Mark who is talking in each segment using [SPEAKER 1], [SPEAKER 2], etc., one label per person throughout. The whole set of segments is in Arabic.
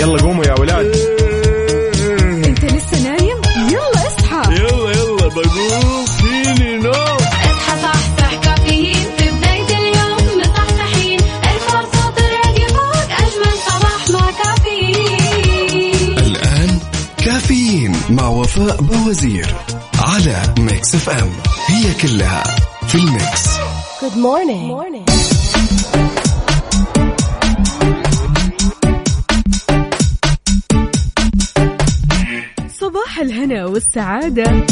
[SPEAKER 1] يلا قوموا يا ولاد.
[SPEAKER 2] انت لسه نايم؟ يلا اصحى.
[SPEAKER 1] يلا يلا بقوم. فيني نوم.
[SPEAKER 3] اصحى صحصح كافيين في بداية اليوم. مصحصحين. الفرصة تراك فوق أجمل صباح مع كافيين.
[SPEAKER 4] الآن كافيين مع وفاء باوزير على Mix FM. هي كلها في ال Mix.
[SPEAKER 5] Good morning. morning.
[SPEAKER 2] الهنا والسعادة.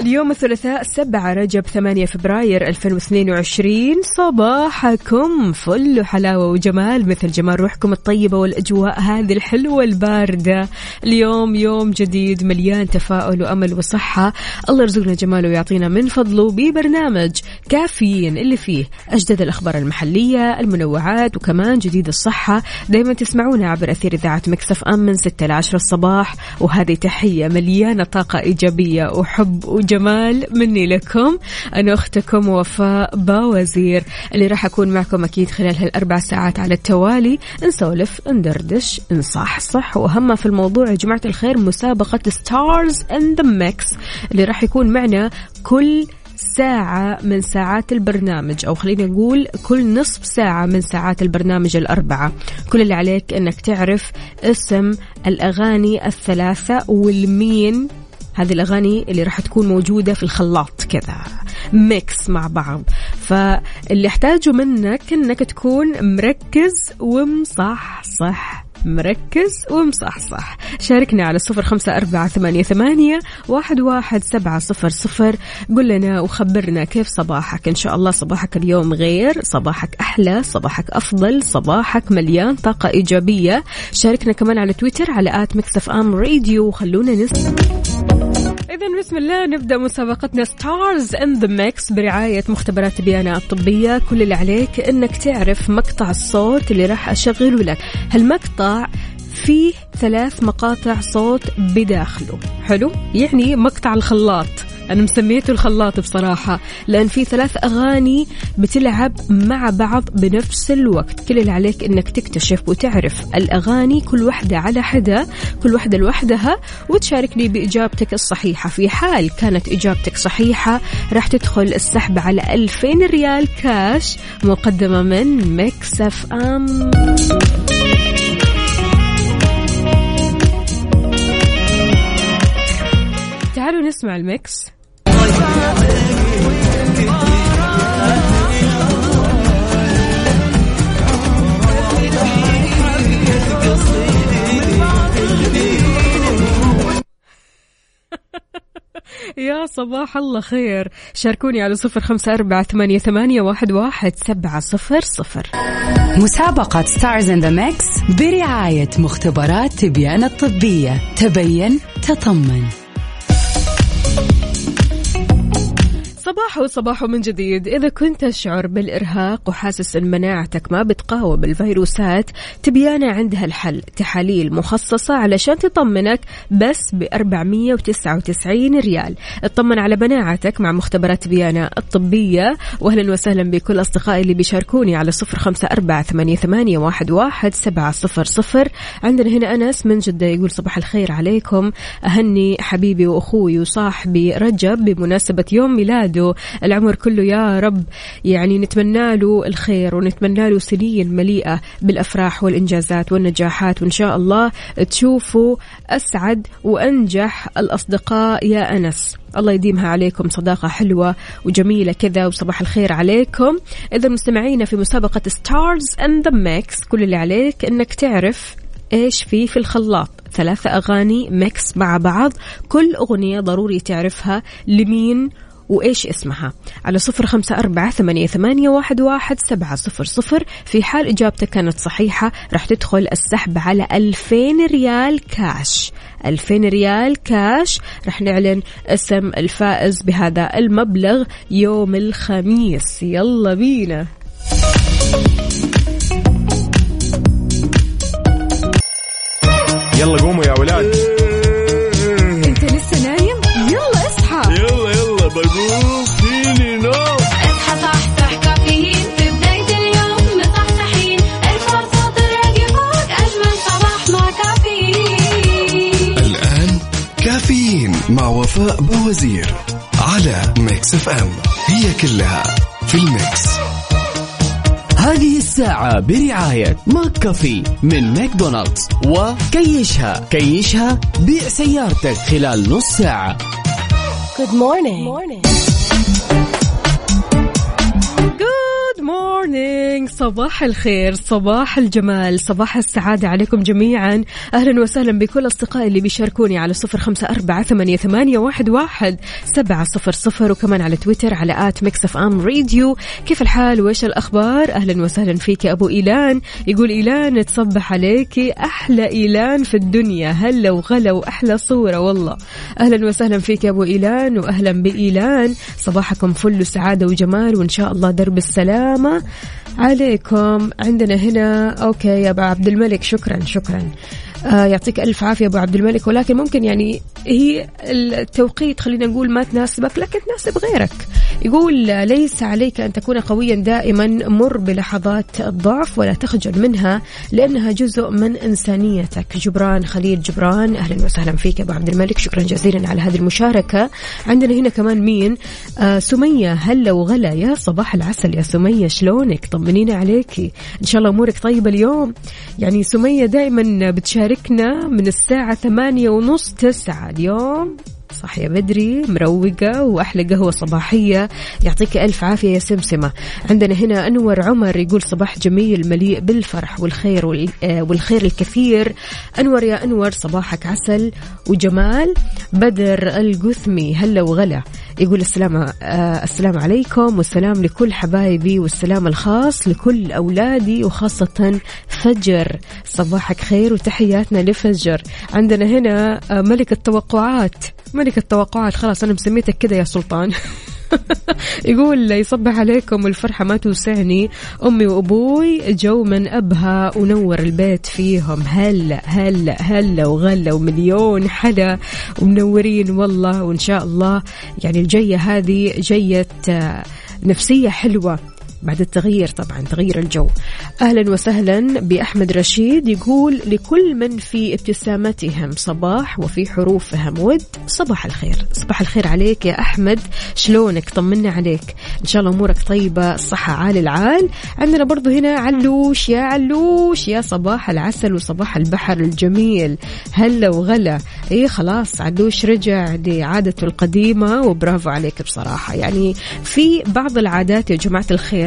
[SPEAKER 2] اليوم الثلاثاء 7 رجب 8 فبراير 2022 صباحكم فل وحلاوة وجمال مثل جمال روحكم الطيبة والأجواء هذه الحلوة الباردة. اليوم يوم جديد مليان تفاؤل وأمل وصحة. الله يرزقنا جماله ويعطينا من فضله ببرنامج كافيين اللي فيه أجدد الأخبار المحلية المنوعات وكمان جديد الصحة. دايما تسمعونا عبر أثير إذاعة Mix FM من 6 ل 10 الصباح. وهذه تحية مليانة طاقة إيجابية وحب وجمال مني لكم. أنا أختكم وفاء باوزير اللي راح أكون معكم أكيد خلال هالأربع ساعات على التوالي. نسولف ندردش نصحصح. وأهم في الموضوع يا جماعة الخير مسابقة Stars in the Mix اللي راح يكون معنا كل ساعة من ساعات البرنامج أو خلينا نقول كل نصف ساعة من ساعات البرنامج الأربعة. كل اللي عليك أنك تعرف اسم الأغاني الثلاثة والمين هذه الأغاني اللي راح تكون موجودة في الخلاط كذا ميكس مع بعض. فاللي أحتاجه منك أنك تكون مركز ومصحصح مركز ومصحصح. شاركنا على صفر خمسة أربعة ثمانية, ثمانية واحد, واحد سبعة صفر صفر. قل لنا وخبرنا كيف صباحك. إن شاء الله صباحك اليوم غير صباحك أحلى صباحك أفضل صباحك مليان طاقة إيجابية. شاركنا كمان على تويتر على at Mix FM Radio. وخلونا نسمع إذا بسم الله نبدأ مسابقتنا Stars in the Mix برعاية مختبرات بيانا الطبية. كل اللي عليك إنك تعرف مقطع الصوت اللي راح أشغله لك. هالمقطع فيه ثلاث مقاطع صوت بداخله. حلو؟ يعني مقطع الخلاط. أنا مسميته الخلاط بصراحة لأن في ثلاث أغاني بتلعب مع بعض بنفس الوقت. كل اللي عليك أنك تكتشف وتعرف الأغاني كل واحدة على حدة كل واحدة لوحدها وتشاركني بإجابتك الصحيحة. في حال كانت إجابتك صحيحة راح تدخل السحب على 2000 ريال كاش مقدمة من Mix FM. تعالوا نسمع ال mix يا صباح الله خير. شاركوني على صفر خمسة أربعة ثمانية, ثمانية واحد, واحد سبعة صفر صفر.
[SPEAKER 5] مسابقة Stars in the Mix برعاية مختبرات بيانا الطبية. تبين تطمن.
[SPEAKER 2] صباح وصباح من جديد. إذا كنت تشعر بالإرهاق وحاسس أن مناعتك ما بتقاوم الفيروسات بيانا عندها الحل. تحاليل مخصصة علشان تطمنك بس ب 499 ريال. اطمن على مناعتك مع مختبرات بيانا الطبية. وأهلا وسهلا بكل أصدقائي اللي بيشاركوني على صفر خمسة أربعة ثمانية, ثمانية واحد, واحد سبعة صفر صفر. عندنا هنا أنس من جدة يقول صباح الخير عليكم. أهني حبيبي وأخوي وصاحبي رجب بمناسبة يوم ميلاده. العمر كله يا رب. يعني نتمنى له الخير ونتمنى له سنين مليئة بالأفراح والإنجازات والنجاحات. وإن شاء الله تشوفوا أسعد وأنجح الأصدقاء يا أنس. الله يديمها عليكم. صداقة حلوة وجميلة كذا وصباح الخير عليكم. إذا مستمعينا في مسابقة Stars in the Mix كل اللي عليك أنك تعرف إيش في في الخلاط. ثلاثة أغاني mix مع بعض. كل أغنية ضروري تعرفها لمين؟ وإيش اسمها. على صفر خمسة أربعة ثمانية, ثمانية واحد, واحد سبعة صفر صفر. في حال إجابتك كانت صحيحة راح تدخل السحب على ألفين ريال كاش. ألفين ريال كاش. راح نعلن اسم الفائز بهذا المبلغ يوم الخميس. يلا بينا.
[SPEAKER 1] يلا قوموا يا ولاد.
[SPEAKER 4] وفاء بوزير على ميكس إف إم. هي كلها في ال mix.
[SPEAKER 6] هذه الساعة برعاية ماك كافي من ماكدونالدز وكيشها. كيشها بيع سيارتك خلال نص ساعة.
[SPEAKER 2] جود مورنينج صباح الخير صباح الجمال صباح السعادة عليكم جميعا. أهلا وسهلا بكل أصدقائي اللي بيشاركوني على صفر خمسة أربعة ثمانية, ثمانية واحد, واحد. سبعة صفر صفر وكمان على تويتر على at ميكس أف أم راديو. كيف الحال؟ وإيش الأخبار؟ أهلا وسهلا فيك أبو إيلان. يقول إيلان تصبح عليكي أحلى إيلان في الدنيا. هلا وغلا وأحلى صورة والله. أهلا وسهلا فيك يا أبو إيلان وأهلا بإيلان. صباحكم فل وسعادة وجمال وإن شاء الله درب السلامة. عليكم. عندنا هنا أوكي يا أبو عبد الملك شكرا شكرا. يعطيك ألف عافية أبو عبد الملك. ولكن ممكن يعني هي التوقيت خلينا نقول ما تناسبك لكن تناسب غيرك. يقول ليس عليك أن تكون قويا دائما مر بلحظات الضعف ولا تخجل منها لأنها جزء من إنسانيتك. جبران خليل جبران أهلا وسهلا فيك أبو عبد الملك. شكرا جزيلا على هذه المشاركة. عندنا هنا كمان مين؟ آه سمية هلا وغلا يا صباح العسل يا سمية شلونك؟ طمنينا عليكي إن شاء الله أمورك طيبة اليوم. يعني سمية دائما بتشاركنا من الساعة ثمانية ونص تسعة. اليوم صاحية بدري مروقة وأحلى قهوة صباحية. يعطيك ألف عافية يا سمسمة. عندنا هنا أنور عمر يقول صباح جميل مليء بالفرح والخير وال- آه، والخير الكثير. أنور يا أنور صباحك عسل وجمال. بدر القثمي هلا وغلا. يقول السلام آه السلام عليكم والسلام لكل حبايبي والسلام الخاص لكل أولادي وخاصة فجر. صباحك خير وتحياتنا لفجر. عندنا هنا آه ملك التوقعات. ملك التوقعات. خلاص أنا مسميتك كده يا سلطان. يقول يصبح عليكم والفرحة ما توسعني. أمي وأبوي جو من أبها ونور البيت فيهم. هلا هلا هلا وغلا ومليون حلا ومنورين والله وإن شاء الله. يعني الجية هذه جية آه، نفسية حلوة. بعد التغيير طبعا تغيير الجو. أهلا وسهلا بأحمد رشيد يقول لكل من في ابتسامتهم صباح وفي حروفهم ود صباح الخير. صباح الخير عليك يا أحمد. شلونك؟ طمنا عليك. إن شاء الله أمورك طيبة الصحه عال العال. عندنا برضو هنا علوش يا علوش يا صباح العسل وصباح البحر الجميل. هلا وغلا. إيه خلاص علوش رجع لعادته القديمة وبرافو عليك بصراحة. يعني في بعض العادات يا جماعة الخير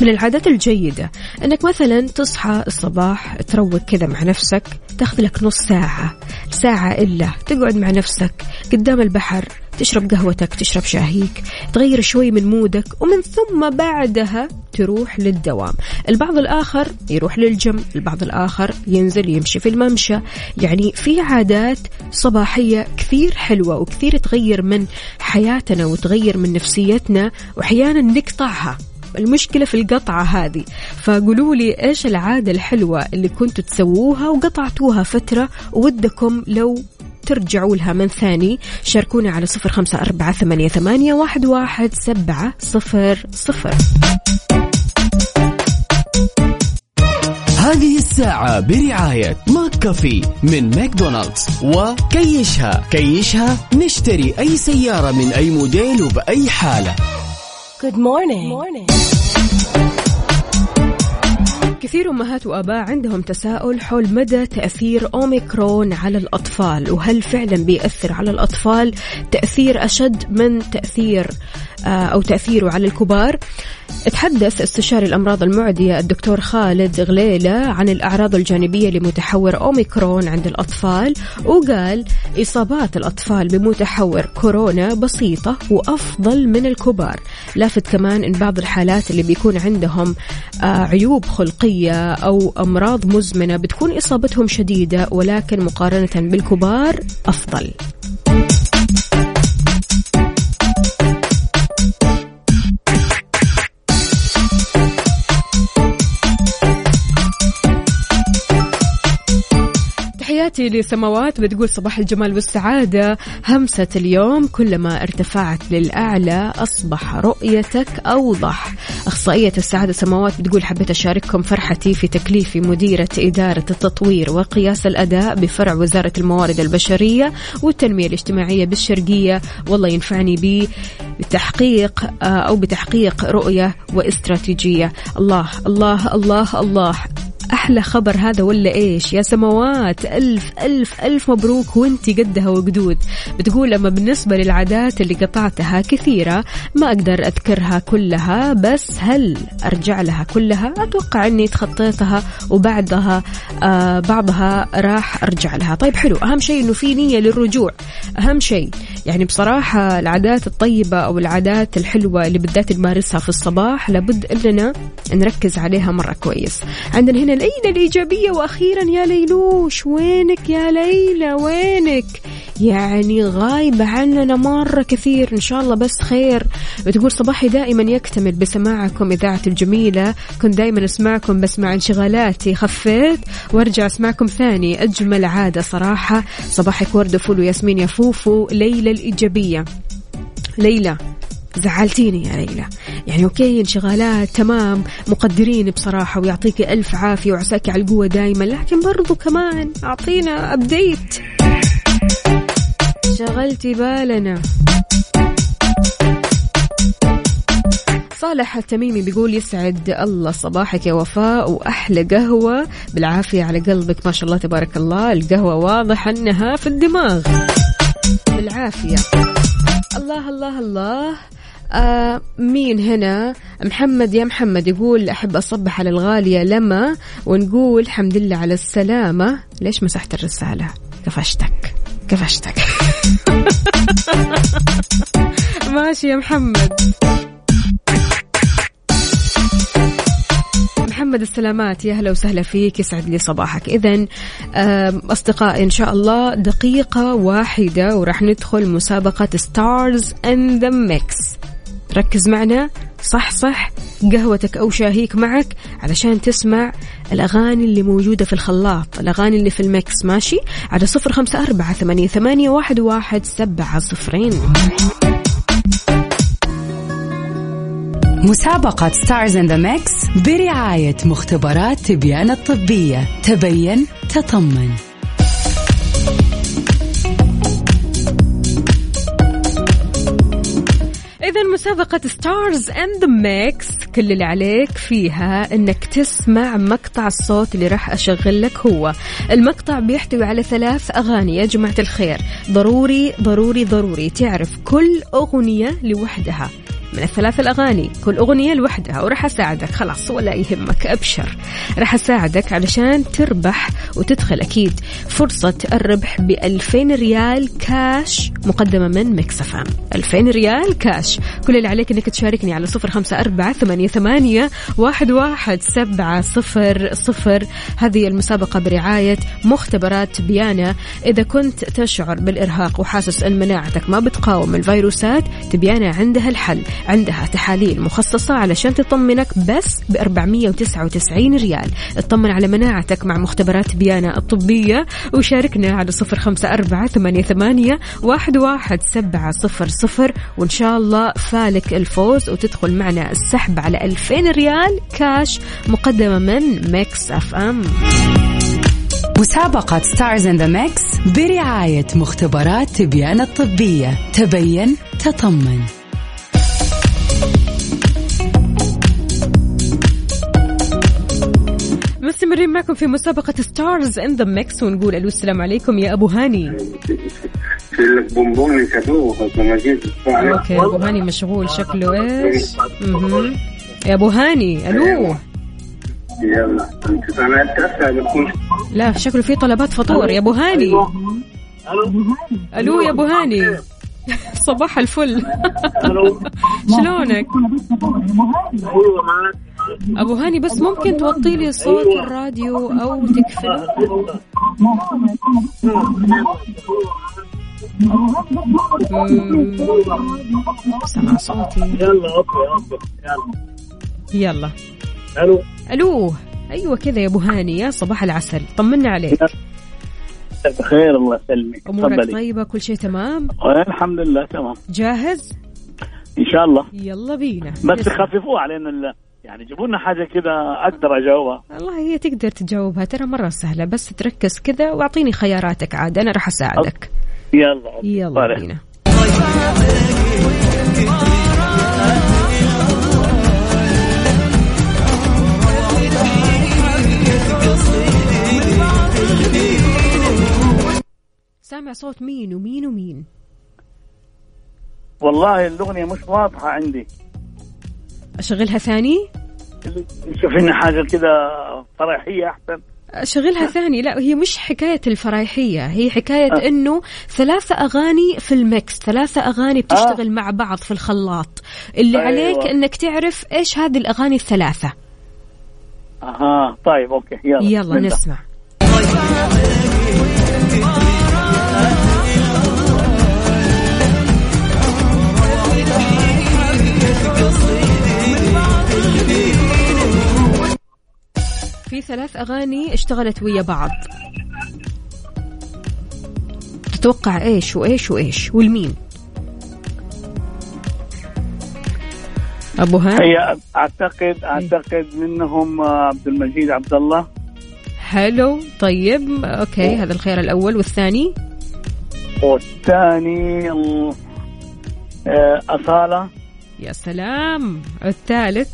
[SPEAKER 2] من العادات الجيدة. أنك مثلا تصحى الصباح تروق كذا مع نفسك تاخذ لك نص ساعة ساعة إلا تقعد مع نفسك قدام البحر تشرب قهوتك تشرب شاهيك تغير شوي من مودك ومن ثم بعدها تروح للدوام. البعض الآخر يروح للجيم البعض الآخر ينزل يمشي في الممشى. يعني في عادات صباحية كثير حلوة وكثير تغير من حياتنا وتغير من نفسيتنا وأحيانا نقطعها. المشكلة في القطعة هذه. فقولوا لي إيش العادة الحلوة اللي كنتوا تسووها وقطعتوها فترة ودكم لو ترجعوا لها من ثاني. شاركونا على صفر خمسة أربعة ثمانية, ثمانية واحد, واحد سبعة صفر صفر.
[SPEAKER 6] هذه الساعة برعاية ماك كافي من ماكدونالدز. وكيشها كيشها نشتري أي سيارة من أي موديل وبأي حالة.
[SPEAKER 2] كثير أمهات وآباء عندهم تساؤل حول مدى تأثير أوميكرون على الأطفال وهل فعلا بيأثر على الأطفال تأثير أشد من تأثير أو تأثيره على الكبار. تحدث استشاري الأمراض المعدية الدكتور خالد غليلة عن الأعراض الجانبية لمتحور أوميكرون عند الأطفال وقال إصابات الأطفال بمتحور كورونا بسيطة وأفضل من الكبار. لافت كمان أن بعض الحالات اللي بيكون عندهم آه، عيوب خلقية أو أمراض مزمنة بتكون إصابتهم شديدة ولكن مقارنة بالكبار أفضل. تحياتي لسماوات بتقول صباح الجمال والسعادة. همسة اليوم كلما ارتفعت للأعلى أصبح رؤيتك أوضح. أخصائية السعادة سماوات بتقول حبيت أشارككم فرحتي في تكليفي مديرة إدارة التطوير وقياس الأداء بفرع وزارة الموارد البشرية والتنمية الاجتماعية بالشرقية. والله ينفعني بي بتحقيق آه، أو بتحقيق رؤية واستراتيجية. الله الله الله الله. أحلى خبر هذا ولا إيش؟ يا سماوات ألف ألف ألف مبروك وإنتي قدها وقدود. بتقول أما بالنسبة للعادات اللي قطعتها كثيرة ما أقدر أذكرها كلها بس هل أرجع لها كلها؟ أتوقع أني تخطيتها وبعدها آه بعضها راح أرجع لها. طيب حلو أهم شيء أنه في نية للرجوع. أهم شيء يعني بصراحة العادات الطيبة أو العادات الحلوة اللي بالذات نمارسها في الصباح لابد أننا نركز عليها مرة كويس. عندنا هنا ليلى الإيجابية وأخيرا يا ليلوش. وينك يا ليلى؟ وينك؟ يعني غايبة عننا مرة كثير. إن شاء الله بس خير. بتقول صباحي دائما يكتمل بسماعكم إذاعة الجميلة. كنت دائما أسمعكم بس مع انشغالاتي. خفيت وأرجع أسمعكم ثاني. أجمل عادة صراحة. صباحك ورد وفول وياسمين يا فوفو. ليلى الإيجابية. ليلى زعلتيني يا ليلى. يعني أوكي انشغالات تمام مقدرين بصراحة ويعطيك ألف عافية وعساك على القوة دايما لكن برضو كمان أعطينا أبديت شغلتي بالنا. صالح التميمي بيقول يسعد الله صباحك يا وفاء وأحلى قهوة. بالعافية على قلبك ما شاء الله تبارك الله. القهوة واضح إنها في الدماغ. بالعافية. الله الله الله. آه مين هنا؟ محمد يا محمد يقول أحب أصبح على الغالية لما ونقول الحمد لله على السلامة. ليش مسحت الرسالة؟ قفشتك قفشتك. ماشي يا محمد. محمد السلامات. يا هلا وسهلا فيك يسعد لي صباحك. إذا أصدقائي إن شاء الله دقيقة واحدة وراح ندخل مسابقة Stars in the Mix ركز معنا. صح صح. قهوتك أو شاهيك معك علشان تسمع الأغاني اللي موجودة في الخلاط. الأغاني اللي في ال mix ماشي؟ على صفر خمسة أربعة ثمانية, واحد سبعة صفرين.
[SPEAKER 5] مسابقة Stars in the Mix برعاية مختبرات تبيان الطبية. تبين تطمن.
[SPEAKER 2] إذا مسابقة Stars in the Mix كل اللي عليك فيها إنك تسمع مقطع الصوت اللي راح أشغل لك هو. المقطع بيحتوي على ثلاث أغاني يا جماعة الخير. ضروري ضروري ضروري تعرف كل أغنية لوحدها. من الثلاث الأغاني. كل أغنية لوحدها وراح أساعدك. خلاص ولا يهمك. أبشر. راح أساعدك علشان تربح وتدخل أكيد فرصة الربح ب 2000 ريال كاش مقدمة من مكسفام 2000 ريال كاش. كل اللي عليك أنك تشاركني على صفر خمسة أربعة ثمانية, ثمانية واحد, واحد سبعة صفر صفر. هذه المسابقة برعاية مختبرات بيانا. إذا كنت تشعر بالإرهاق وحاسس أن مناعتك ما بتقاوم الفيروسات تبيان عندها الحل. عندها تحاليل مخصصة علشان تطمنك بس ب 499 ريال. اطمن على مناعتك مع مختبرات تبيان الطبية وشاركنا على صفر خمسة أربعة ثمانية, ثمانية واحد, واحد سبعة صفر صفر. وإن شاء الله فالك الفوز وتدخل معنا السحب على 2000 ريال كاش مقدمة من ميكس أف أم.
[SPEAKER 5] مسابقة Stars in the Mix برعاية مختبرات تبيان الطبية. تبين تطمن.
[SPEAKER 2] مستمرين معكم في مسابقة Stars in the Mix ونقول ألو السلام عليكم يا أبو هاني.
[SPEAKER 7] في لك
[SPEAKER 2] okay أبو هاني مشغول شكله إيش؟ يا أبو هاني ألو.
[SPEAKER 7] يلا
[SPEAKER 2] لا شكله في طلبات فطور. يا أبو هاني. ألو. يا أبو هاني. صباح الفل. شلونك؟ أبو هاني بس ممكن توطي لي صوت الراديو أو تقفله. سمع صوتي.
[SPEAKER 7] يلا okay يلا.
[SPEAKER 2] يلا.
[SPEAKER 7] ألو.
[SPEAKER 2] ألو. أيوه كذا يا أبو هاني يا صباح العسل. طمنا عليك.
[SPEAKER 8] بخير الله يسلمك. أمورك
[SPEAKER 2] طيبة كل شيء تمام؟
[SPEAKER 8] الحمد لله تمام.
[SPEAKER 2] جاهز؟
[SPEAKER 8] إن شاء الله.
[SPEAKER 2] يلا بينا.
[SPEAKER 8] بس
[SPEAKER 2] نسمع.
[SPEAKER 8] خففوها علينا يعني جيبوا لنا حاجة كذا أقدر أجاوبها.
[SPEAKER 2] والله هي تقدر تجاوبها ترى مرة سهلة بس تركز كذا واعطيني خياراتك عاد أنا راح أساعدك.
[SPEAKER 8] يلا
[SPEAKER 2] يلا. بينا. سامع صوت مين ومين ومين؟
[SPEAKER 8] والله الاغنيه مش واضحة عندي.
[SPEAKER 2] أشغلها ثاني؟
[SPEAKER 8] شوف لنا حاجة كذا فرحية أحسن.
[SPEAKER 2] أشغلها ثاني؟ لا هي مش حكاية الفرايحيه هي حكاية إنه ثلاثة أغاني في ال mix ثلاثة أغاني بتشتغل مع بعض في الخلاط. اللي
[SPEAKER 8] أيوة.
[SPEAKER 2] عليك إنك تعرف إيش هذه الأغاني الثلاثة.
[SPEAKER 8] أها طيب okay يلا.
[SPEAKER 2] يلا. نسمع. في ثلاث أغاني اشتغلت ويا بعض. تتوقع إيش وإيش وإيش والمين؟ أبو هاني
[SPEAKER 8] هي اعتقد أعتقد منهم آه، عبد المجيد عبد الله.
[SPEAKER 2] حلو طيب أوكي هذا الخيار الأول. والثاني؟
[SPEAKER 8] والثاني ال- آه، أصالة.
[SPEAKER 2] يا سلام الثالث.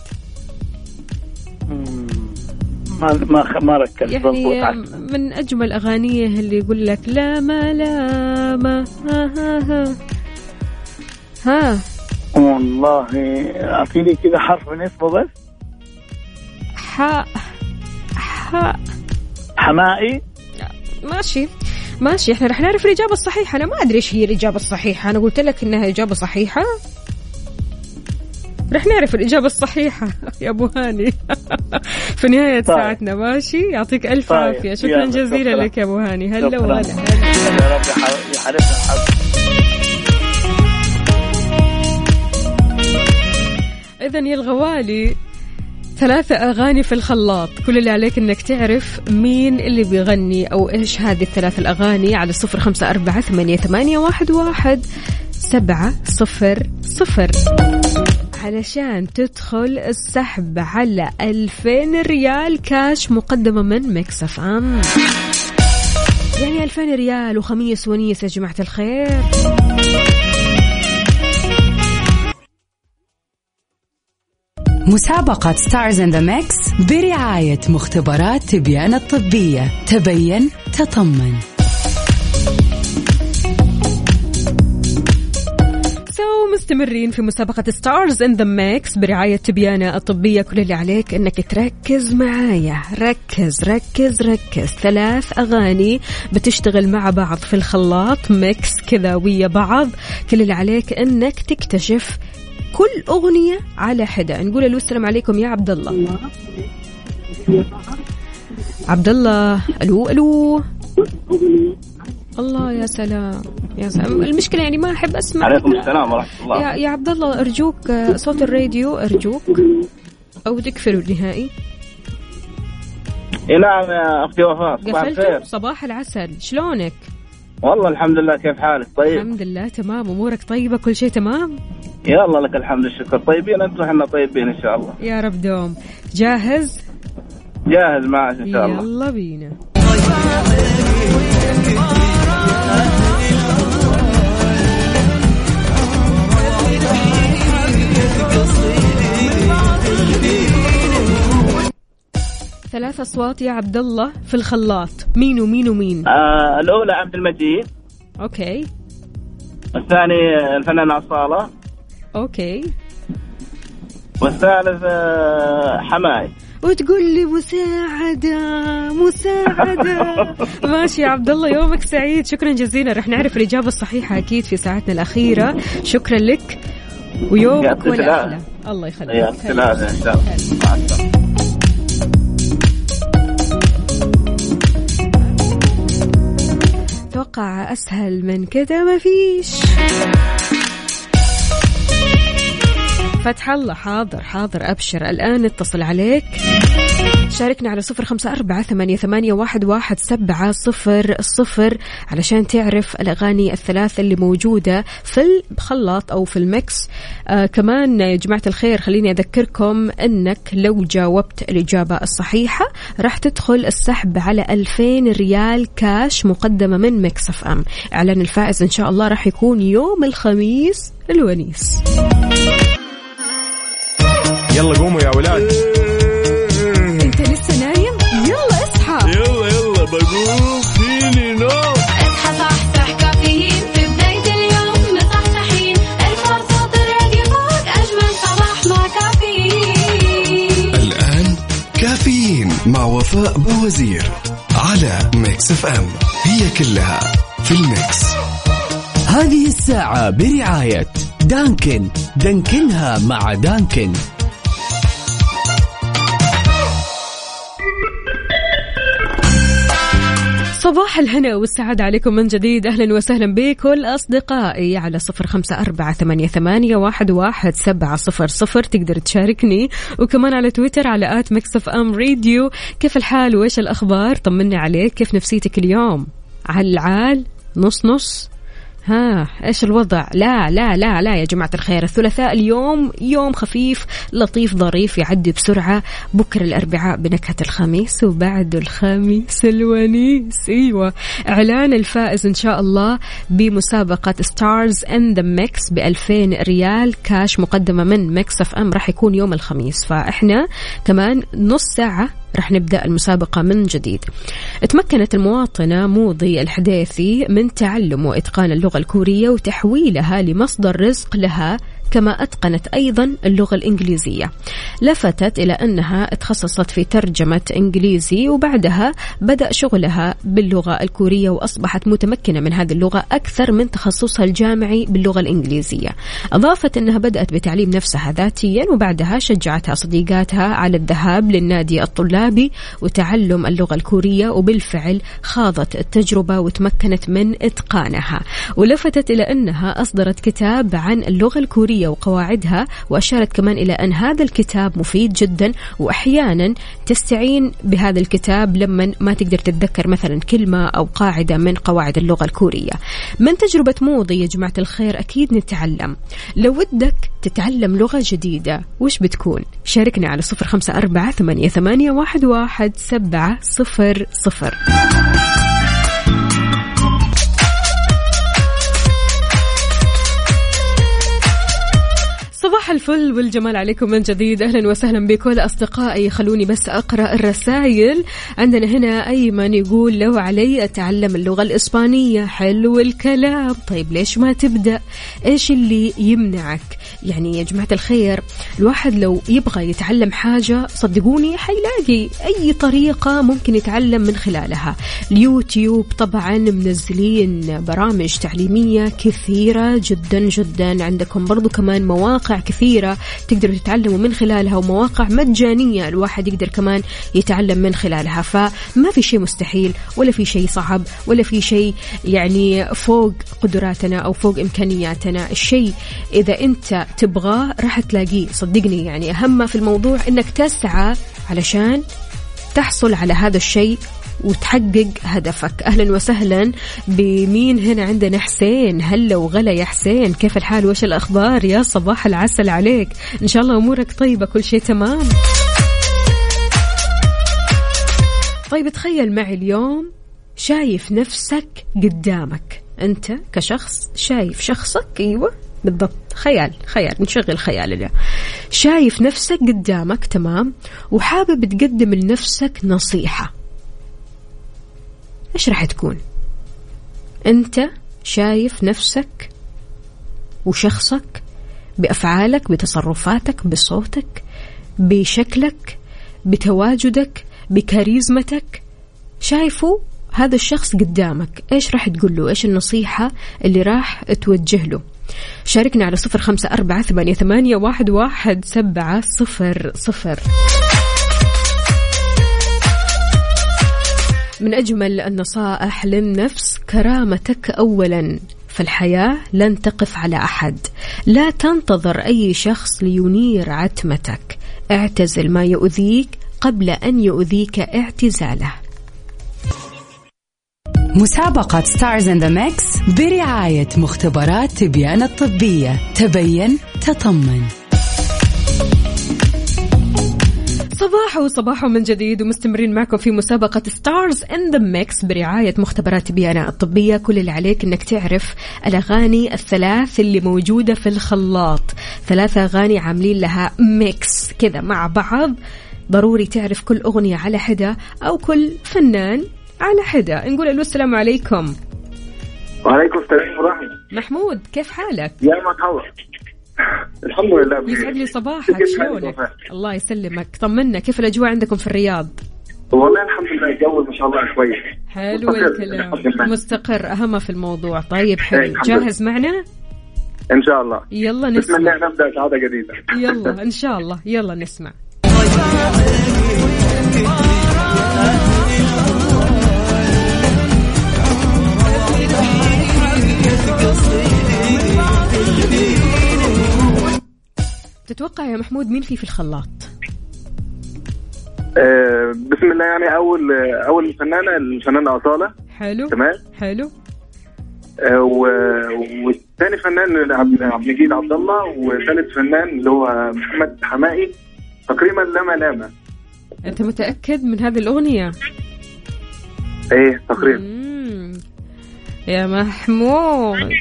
[SPEAKER 8] ما ما ما ركزت
[SPEAKER 2] يعني. من أجمل أغانيه اللي يقول لك لا ما لا ما ها ها ها. ها.
[SPEAKER 8] والله اعطيني كذا حرف من اسمه بس.
[SPEAKER 2] حاء حاء
[SPEAKER 8] حمائي؟
[SPEAKER 2] ماشي. ماشي إحنا رح نعرف الإجابة الصحيحة. أنا ما أدري إيش هي الإجابة الصحيحة. أنا قلت لك إنها إجابة صحيحة. رح نعرف الإجابة الصحيحة يا أبو هاني في نهاية
[SPEAKER 8] طيب.
[SPEAKER 2] ساعتنا ماشي يعطيك ألف
[SPEAKER 8] طيب.
[SPEAKER 2] عافية شكرا
[SPEAKER 8] يلا،
[SPEAKER 2] جزيلا
[SPEAKER 8] شكرا.
[SPEAKER 2] لك يا أبو هاني هلا. وهلا إذا يا الغوالي ثلاثة أغاني في الخلاط كل اللي عليك أنك تعرف مين اللي بيغني أو إيش هذه الثلاث الأغاني على صفر خمسة أربعة ثمانية, ثمانية واحد, واحد سبعة صفر صفر علشان تدخل السحب على 2000 ريال كاش مقدمة من ميكس أف أم. يعني 2000 ريال وخميس ونيس يا جماعة الخير.
[SPEAKER 5] مسابقة Stars in the Mix برعاية مختبرات تبيان الطبية. تبين تطمن.
[SPEAKER 2] مستمرين في مسابقة Stars in the Mix برعاية تبيان الطبية. كل اللي عليك إنك تركز معايا. ركز ركز ركز. ثلاث أغاني بتشتغل مع بعض في الخلاط. mix كذا ويا بعض. كل اللي عليك إنك تكتشف كل أغنية على حدة. نقول ألو السلام عليكم يا عبد الله عبد الله ألو ألو. الله يا سلام. يا سلام. المشكلة يعني ما أحب أسمع
[SPEAKER 8] عليكم السلام ورحمة الله.
[SPEAKER 2] يا يا عبد الله أرجوك آه، صوت الراديو أرجوك. أو تقفله نهائي
[SPEAKER 8] اي نعم يا أختي وفاء صباح الخير.
[SPEAKER 2] صباح العسل. شلونك؟
[SPEAKER 8] والله الحمد لله كيف حالك؟ طيب.
[SPEAKER 2] الحمد لله تمام. أمورك طيبة؟ كل شيء تمام؟
[SPEAKER 8] يلا لك الحمد الشكر طيبين أنتم إحنا طيبين إن شاء الله.
[SPEAKER 2] يا رب دوم. جاهز؟
[SPEAKER 8] جاهز معك إن شاء الله.
[SPEAKER 2] يلا بينا. ثلاث أصوات يا عبد الله في الخلاط. مين ومين ومين؟
[SPEAKER 8] آه الأولى عبد المجيد.
[SPEAKER 2] أوكي.
[SPEAKER 8] الثاني الفنانه اصاله
[SPEAKER 2] أوكي.
[SPEAKER 8] والثالث آه حماي.
[SPEAKER 2] وتقول لي مساعدة مساعدة. ماشي يا عبد الله يومك سعيد. شكرا جزيلا. رح نعرف الإجابة الصحيحة أكيد في ساعتنا الأخيرة. شكرا لك ويومك ولا. أحلى الله يخليك. توقع أسهل من كذا ما فيش. فتح الله حاضر حاضر أبشر. الآن اتصل عليك. شاركنا على صفر خمسة أربعة ثمانية, واحد سبعة صفر صفر علشان تعرف الأغاني الثلاثة اللي موجودة في الخلاط أو في المكس آه كمان يا جماعة الخير خليني أذكركم أنك لو جاوبت الإجابة الصحيحة راح تدخل السحب على 2000 ريال كاش مقدمة من Mix FM. إعلان الفائز إن شاء الله راح يكون يوم الخميس الونيس.
[SPEAKER 1] يلا قوموا يا ولاد. بقوم فيني نوم
[SPEAKER 3] أصحى صحصح كافيين في بداية اليوم مصحصحين. الفرصة تراك فوق أجمل صباح مع كافيين.
[SPEAKER 4] الآن كافيين مع وفاء باوزير على Mix FM هي كلها في ال Mix.
[SPEAKER 6] هذه الساعة برعاية Dunkin. دانكنها مع Dunkin.
[SPEAKER 2] صباح الهنا والسعادة عليكم من جديد. أهلا وسهلا بكل أصدقائي على صفر خمسة أربعة ثمانية, ثمانية واحد, واحد سبعة صفر صفر. تقدر تشاركني وكمان على تويتر على at Mix FM Radio. كيف الحال؟ وإيش الأخبار؟ طمني عليك. كيف نفسيتك اليوم؟ على العال؟ نص نص؟ ها إيش الوضع؟ لا لا لا لا يا جماعة الخير. الثلاثاء اليوم يوم خفيف لطيف ظريف يعدي بسرعة. بكرة الأربعاء بنكهة الخميس وبعد الخميس الونيس. أيوة. إعلان الفائز إن شاء الله بمسابقة Stars in the Mix ب 2000 ريال. كاش مقدمة من Mix FM راح يكون يوم الخميس. فإحنا كمان نص ساعة رح نبدأ المسابقة من جديد. تمكنت المواطنة موضي الحديثي من تعلم وإتقان اللغة الكورية وتحويلها لمصدر رزق لها كما أتقنت أيضا اللغة الإنجليزية. لفتت إلى أنها تخصصت في ترجمة إنجليزي وبعدها بدأ شغلها باللغة الكورية وأصبحت متمكنة من هذه اللغة أكثر من تخصصها الجامعي باللغة الإنجليزية. أضافت أنها بدأت بتعليم نفسها ذاتيا وبعدها شجعتها صديقاتها على الذهاب للنادي الطلابي وتعلم اللغة الكورية وبالفعل خاضت التجربة وتمكنت من إتقانها. ولفتت إلى أنها أصدرت كتاب عن اللغة الكورية وقواعدها وأشارت كمان إلى أن هذا الكتاب مفيد جدا وأحيانا تستعين بهذا الكتاب لما ما تقدر تتذكر مثلا كلمة أو قاعدة من قواعد اللغة الكورية. من تجربة موضي يا جماعة الخير؟ أكيد نتعلم. لو ودك تتعلم لغة جديدة وش بتكون؟ شاركني على صفر خمسة أربعة ثمانية, واحد سبعة صفر صفر. صباح الفل والجمال عليكم من جديد. أهلا وسهلا بكل أصدقائي خلوني بس أقرأ الرسائل. عندنا هنا أيمن يقول لو علي أتعلم اللغة الإسبانية حلو الكلام. طيب ليش ما تبدأ؟ إيش اللي يمنعك؟ يعني يا جماعة الخير الواحد لو يبغى يتعلم حاجة صدقوني حيلاقي أي طريقة ممكن يتعلم من خلالها. اليوتيوب طبعا منزلين برامج تعليمية كثيرة جدا جدا عندكم برضو كمان مواقع كثيرة تقدروا تتعلموا من خلالها ومواقع مجانية الواحد يقدر كمان يتعلم من خلالها. فما في شيء مستحيل ولا في شيء صعب ولا في شيء يعني فوق قدراتنا أو فوق إمكانياتنا. الشيء إذا أنت تبغاه راح تلاقيه صدقني يعني أهم ما في الموضوع أنك تسعى علشان تحصل على هذا الشيء وتحقق هدفك. أهلا وسهلا بمين هنا عندنا؟ حسين. هلا وغلا يا حسين. كيف الحال؟ وش الأخبار؟ يا صباح العسل عليك. إن شاء الله أمورك طيبة كل شيء تمام. طيب تخيل معي اليوم شايف نفسك قدامك. أنت كشخص شايف شخصك؟ أيوه. بالضبط. خيال خيال. نشغل خيال اليوم. شايف نفسك قدامك تمام؟ وحابب تقدم لنفسك نصيحة. إيش راح تكون؟ أنت شايف نفسك وشخصك بأفعالك بتصرفاتك بصوتك بشكلك بتواجدك بكاريزمتك. شايفه؟ هذا الشخص قدامك. إيش راح تقول له؟ إيش النصيحة اللي راح توجه له؟ شاركنا على صفر خمسة أربعة ثمانية, واحد, واحد سبعة صفر صفر. من أجمل النصائح للنفس كرامتك أولا فالحياة لن تقف على أحد. لا تنتظر أي شخص لينير عتمتك. اعتزل ما يؤذيك قبل أن يؤذيك اعتزاله.
[SPEAKER 5] مسابقة Stars in the Mix برعاية مختبرات تبيان الطبية. تبين تطمن.
[SPEAKER 2] صباح وصباح من جديد ومستمرين معكم في مسابقة Stars in the Mix برعاية مختبرات تبيان الطبية. كل اللي عليك إنك تعرف الأغاني الثلاث اللي موجودة في الخلاط. ثلاثة أغاني عاملين لها ميكس كذا مع بعض. ضروري تعرف كل أغنية على حدة أو كل فنان على حدة نقول ألو السلام عليكم.
[SPEAKER 7] وعليكم السلام ورحمة
[SPEAKER 2] محمود كيف حالك؟
[SPEAKER 7] يا مرحبا الحمد لله.
[SPEAKER 2] يسعد لي صباحك. شلونك؟ الله يسلمك. طمنا كيف الأجواء عندكم في الرياض؟
[SPEAKER 7] والله الحمد لله الجو ما شاء الله كويس.
[SPEAKER 2] حلو
[SPEAKER 7] مستقر.
[SPEAKER 2] الكلام. مستقر أهم في الموضوع. طيب
[SPEAKER 7] إيه،
[SPEAKER 2] حلو. جاهز معنا؟
[SPEAKER 7] إن شاء الله.
[SPEAKER 2] يلا
[SPEAKER 7] بسم الله
[SPEAKER 2] نسمع.
[SPEAKER 7] نبدأ سعادة جديدة.
[SPEAKER 2] يلا إن شاء الله. يلا نسمع. يا محمود مين في في الخلاط؟
[SPEAKER 7] آه، بسم الله يعني أول أول فنانه الفنانة أصالة.
[SPEAKER 2] حلو
[SPEAKER 7] تمام.
[SPEAKER 2] حلو.
[SPEAKER 7] آه، و- والثاني فنان عبد المجيد عبد الله وثالث فنان اللي هو محمد حمائي تقريبا لا ملامه
[SPEAKER 2] أنت متأكد من هذه الأغنية؟
[SPEAKER 7] إيه تقريبا.
[SPEAKER 2] يا محمود.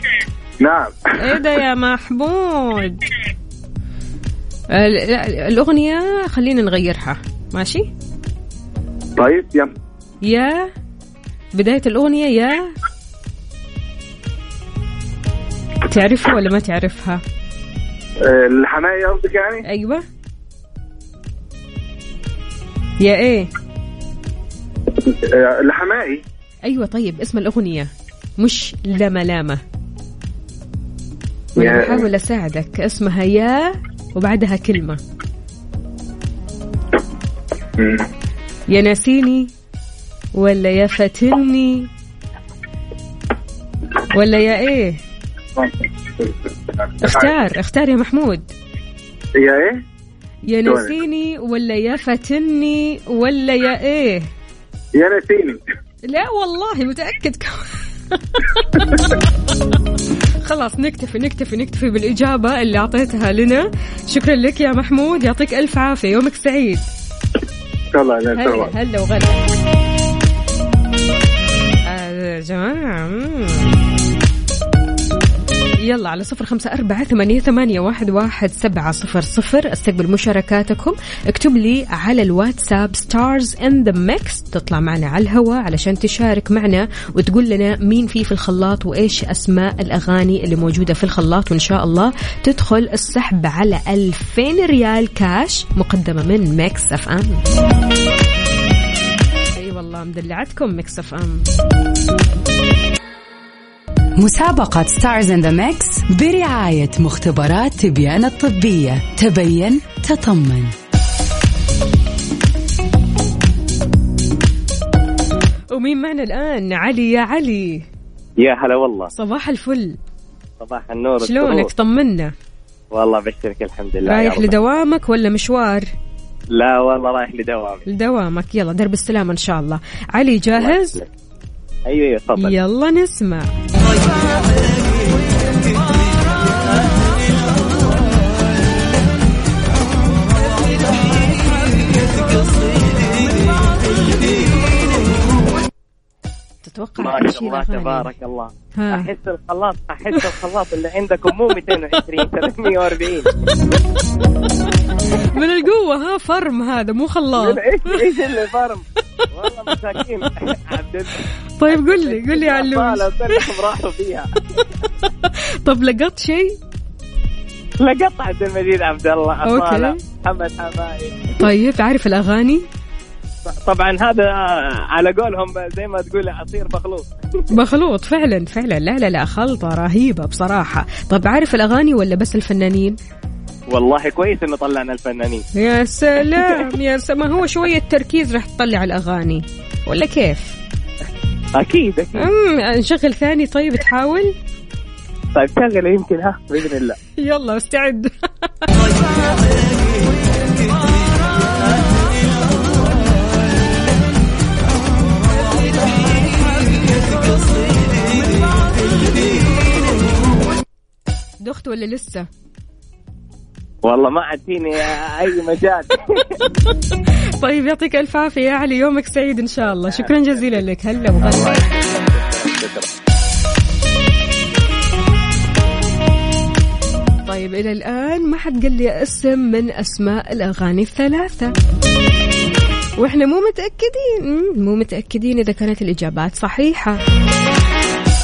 [SPEAKER 7] نعم.
[SPEAKER 2] إيه ده يا محمود؟ ال- لا، الأغنية خلينا نغيرها. ماشي؟
[SPEAKER 7] طيب يلا.
[SPEAKER 2] يا بداية الأغنية يا. تعرفها ولا ما تعرفها؟
[SPEAKER 7] آه، الحمائي قصدك يعني؟
[SPEAKER 2] أيوة. يا إيه؟
[SPEAKER 7] آه، الحمائي
[SPEAKER 2] أيوة طيب اسم الأغنية. مش لما لاما وأنا
[SPEAKER 7] يا-
[SPEAKER 2] بحاول أساعدك. اسمها يا وبعدها كلمة. يا ناسيني ولا يا فاتني ولا يا إيه؟ اختار اختار يا محمود.
[SPEAKER 7] يا إيه؟
[SPEAKER 2] يا ناسيني ولا يا فاتني ولا يا إيه؟
[SPEAKER 7] يا ناسيني.
[SPEAKER 2] لا والله متأكد خلاص نكتفي نكتفي نكتفي بالإجابة اللي أعطيتها لنا. شكرا لك يا محمود يعطيك ألف عافية يومك سعيد.
[SPEAKER 7] الله
[SPEAKER 2] هلا هلا وغلا. يا جماعة. يلا على صفر خمسة أربعة ثمانية, ثمانية واحد, واحد سبعة صفر صفر. استقبل مشاركاتكم. اكتب لي على الواتساب Stars in the Mix تطلع معنا على الهواء علشان تشارك معنا وتقول لنا مين في في الخلاط وإيش أسماء الأغاني اللي موجودة في الخلاط. وإن شاء الله تدخل السحب على 2000 ريال كاش مقدمة من Mix FM. أي والله مدلعتكم Mix FM.
[SPEAKER 5] مسابقة Stars in the Mix برعاية مختبرات تبيان الطبية. تبين تطمن.
[SPEAKER 2] ومين معنا الآن؟ علي يا علي.
[SPEAKER 9] يا هلا والله.
[SPEAKER 2] صباح الفل.
[SPEAKER 9] صباح النور
[SPEAKER 2] شلونك. طمنا.
[SPEAKER 9] والله بشرك الحمد لله.
[SPEAKER 2] رايح. لدوامك ولا مشوار؟
[SPEAKER 9] لا والله رايح لدوام
[SPEAKER 2] لدوامك. يلا درب السلامة إن شاء الله. علي جاهز؟
[SPEAKER 9] أيوه أيوه تفضل.
[SPEAKER 2] يلا نسمع. تتوقع
[SPEAKER 9] ما شاء الله؟ تبارك الله.
[SPEAKER 2] ها.
[SPEAKER 9] أحس الخلاط أحس الخلاط اللي عندكم مو 220 340
[SPEAKER 2] من القوة ها فرم هذا مو خلاط.
[SPEAKER 9] إيش اللي فرم؟ والله مساكين.
[SPEAKER 2] طيب قل لي قل لي يا علوش.
[SPEAKER 9] راحوا فيها.
[SPEAKER 2] طب لقطت شيء؟
[SPEAKER 9] لقط عبد المجيد عبد الله. أصالة محمد حماي
[SPEAKER 2] طيب عارف الأغاني؟
[SPEAKER 9] طبعا هذا على قولهم زي ما تقول عصير مخلوط.
[SPEAKER 2] مخلوط فعلا فعلا. لا لا لا خلطة رهيبة بصراحة. طب عارف الأغاني ولا بس الفنانين؟
[SPEAKER 9] والله كويس إنه طلعنا الفنانين.
[SPEAKER 2] يا سلام يا سلام ما هو شوية تركيز راح تطلع الأغاني ولا كيف؟
[SPEAKER 9] أكيد أكيد.
[SPEAKER 2] أمم نشغل ثاني طيب تحاول؟
[SPEAKER 9] طيب شغل يمكن ها بإذن الله.
[SPEAKER 2] يلا استعد. ولا لسه؟
[SPEAKER 9] والله ما عاد فيني أي مجال.
[SPEAKER 2] طيب يعطيك ألف عافية يا علي. يومك سعيد إن شاء الله. شكرا جزيلا لك. هلا وغلا. طيب إلى الآن ما حد قال لي أسم من أسماء الأغاني الثلاثة. وإحنا مو متأكدين. مو متأكدين إذا كانت الإجابات صحيحة.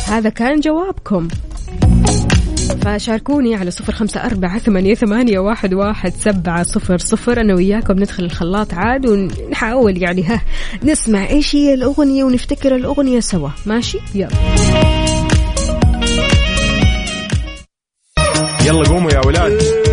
[SPEAKER 2] هذا كان جوابكم. فشاركوني على صفر خمسة أربعة ثمانية, ثمانية واحد, واحد سبعة صفر صفر. أنا وياكم ندخل الخلاط عاد ونحاول يعني ها نسمع إيش هي الأغنية ونفتكر الأغنية سوا. ماشي؟ يلا.
[SPEAKER 1] يلا قوموا يا ولاد.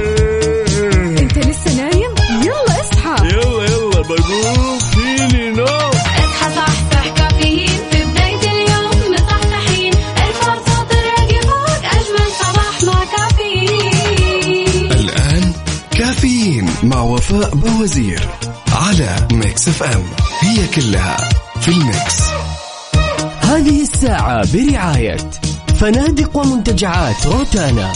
[SPEAKER 4] وفاء باوزير على Mix FM هي كلها في ال Mix.
[SPEAKER 6] هذه الساعة برعاية فنادق ومنتجعات روتانا.